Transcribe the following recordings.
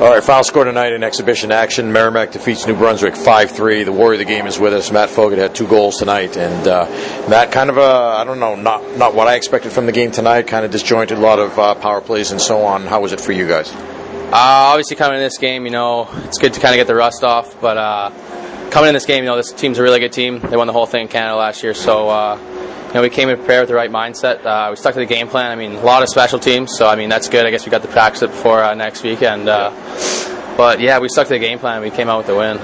All right, final score tonight in exhibition action. Merrimack defeats New Brunswick 5-3. The warrior of the game is with us. Matt Fogut had two goals tonight, and uh, Matt, kind of a I don't know, not not what I expected from the game tonight. Kind of disjointed, a lot of uh, power plays and so on. How was it for you guys? Uh, obviously, coming in this game, you know, it's good to kind of get the rust off. But uh, coming in this game, you know, this team's a really good team. They won the whole thing in Canada last year, so uh, you know, we came in prepared with the right mindset. Uh, we stuck to the game plan. I mean, a lot of special teams, so I mean that's good. I guess we got to practice it before uh, next week, and uh, but yeah, we stuck to the game plan. We came out with the win.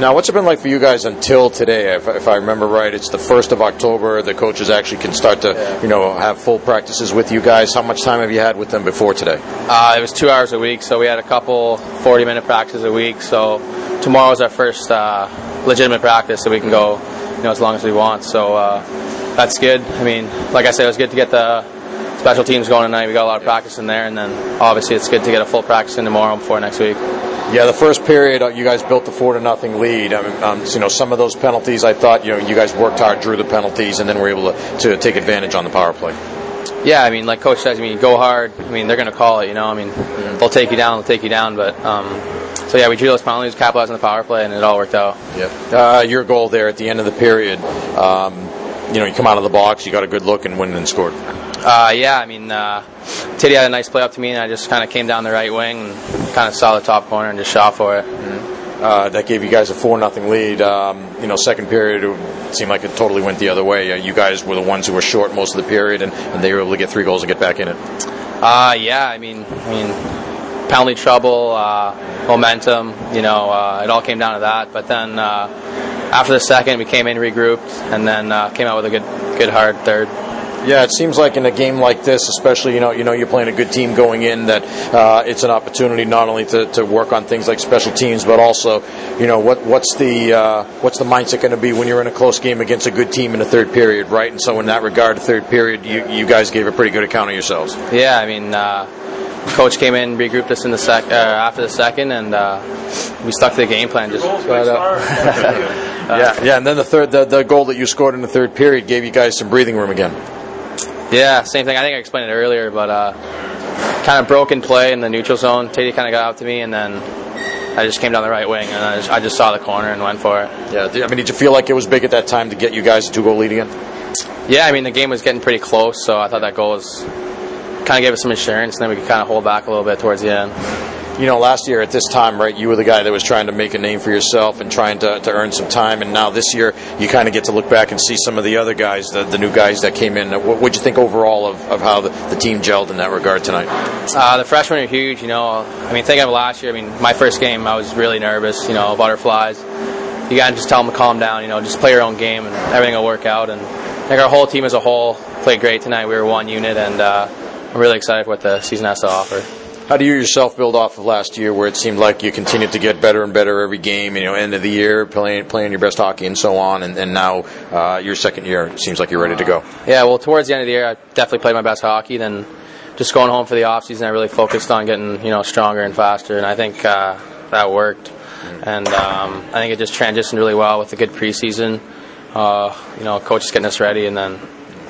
Now, what's it been like for you guys until today? If, if I remember right, it's the first of October. The coaches actually can start to, you know, have full practices with you guys. How much time have you had with them before today? Uh, it was two hours a week, so we had a couple 40 minute practices a week. So tomorrow is our first uh, legitimate practice, so we can go, you know, as long as we want. So uh, that's good. I mean, like I said, it was good to get the special teams going tonight. We got a lot of practice in there, and then obviously it's good to get a full practice in tomorrow before next week. Yeah, the first period, uh, you guys built the four to nothing lead. I mean, um, you know, some of those penalties, I thought, you know, you guys worked hard, drew the penalties, and then were able to, to take advantage on the power play. Yeah, I mean, like Coach says, I mean, go hard. I mean, they're going to call it, you know. I mean, they'll take you down, they'll take you down. But um, so yeah, we drew those penalties, capitalized on the power play, and it all worked out. Yeah. Uh, your goal there at the end of the period, um, you know, you come out of the box, you got a good look, and went and scored. Uh, yeah, I mean, uh, Teddy had a nice play up to me, and I just kind of came down the right wing and kind of saw the top corner and just shot for it. Uh, that gave you guys a four nothing lead. Um, you know, second period it seemed like it totally went the other way. Uh, you guys were the ones who were short most of the period, and, and they were able to get three goals and get back in it. Uh, yeah, I mean, I mean, penalty trouble, uh, momentum. You know, uh, it all came down to that. But then uh, after the second, we came in, regrouped, and then uh, came out with a good, good hard third. Yeah, it seems like in a game like this, especially you know you know you're playing a good team going in, that uh, it's an opportunity not only to, to work on things like special teams, but also you know what what's the uh, what's the mindset going to be when you're in a close game against a good team in the third period, right? And so in that regard, the third period, you you guys gave a pretty good account of yourselves. Yeah, I mean, uh, coach came in, regrouped us in the sec uh, after the second, and uh, we stuck to the game plan. Just flat out. yeah, yeah, and then the third the, the goal that you scored in the third period gave you guys some breathing room again. Yeah, same thing. I think I explained it earlier, but uh, kind of broken play in the neutral zone. Teddy kind of got out to me, and then I just came down the right wing, and I just, I just saw the corner and went for it. Yeah, I mean, did you feel like it was big at that time to get you guys a two goal lead again? Yeah, I mean the game was getting pretty close, so I thought that goal was kind of gave us some insurance, and then we could kind of hold back a little bit towards the end. You know, last year at this time, right, you were the guy that was trying to make a name for yourself and trying to, to earn some time. And now this year, you kind of get to look back and see some of the other guys, the, the new guys that came in. What would you think overall of, of how the, the team gelled in that regard tonight? Uh, the freshmen are huge. You know, I mean, think of last year. I mean, my first game, I was really nervous. You know, butterflies. You gotta just tell them to calm down. You know, just play your own game, and everything will work out. And I think our whole team as a whole played great tonight. We were one unit, and uh, I'm really excited for what the season has to offer. How do you yourself build off of last year, where it seemed like you continued to get better and better every game? You know, end of the year, playing playing your best hockey and so on, and, and now uh, your second year it seems like you're ready to go. Yeah, well, towards the end of the year, I definitely played my best hockey. Then, just going home for the off season, I really focused on getting you know stronger and faster, and I think uh, that worked. And um, I think it just transitioned really well with a good preseason. Uh, you know, coaches getting us ready, and then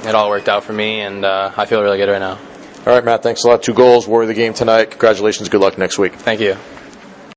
it all worked out for me, and uh, I feel really good right now. All right, Matt. Thanks a lot. Two goals, of the game tonight. Congratulations. Good luck next week. Thank you.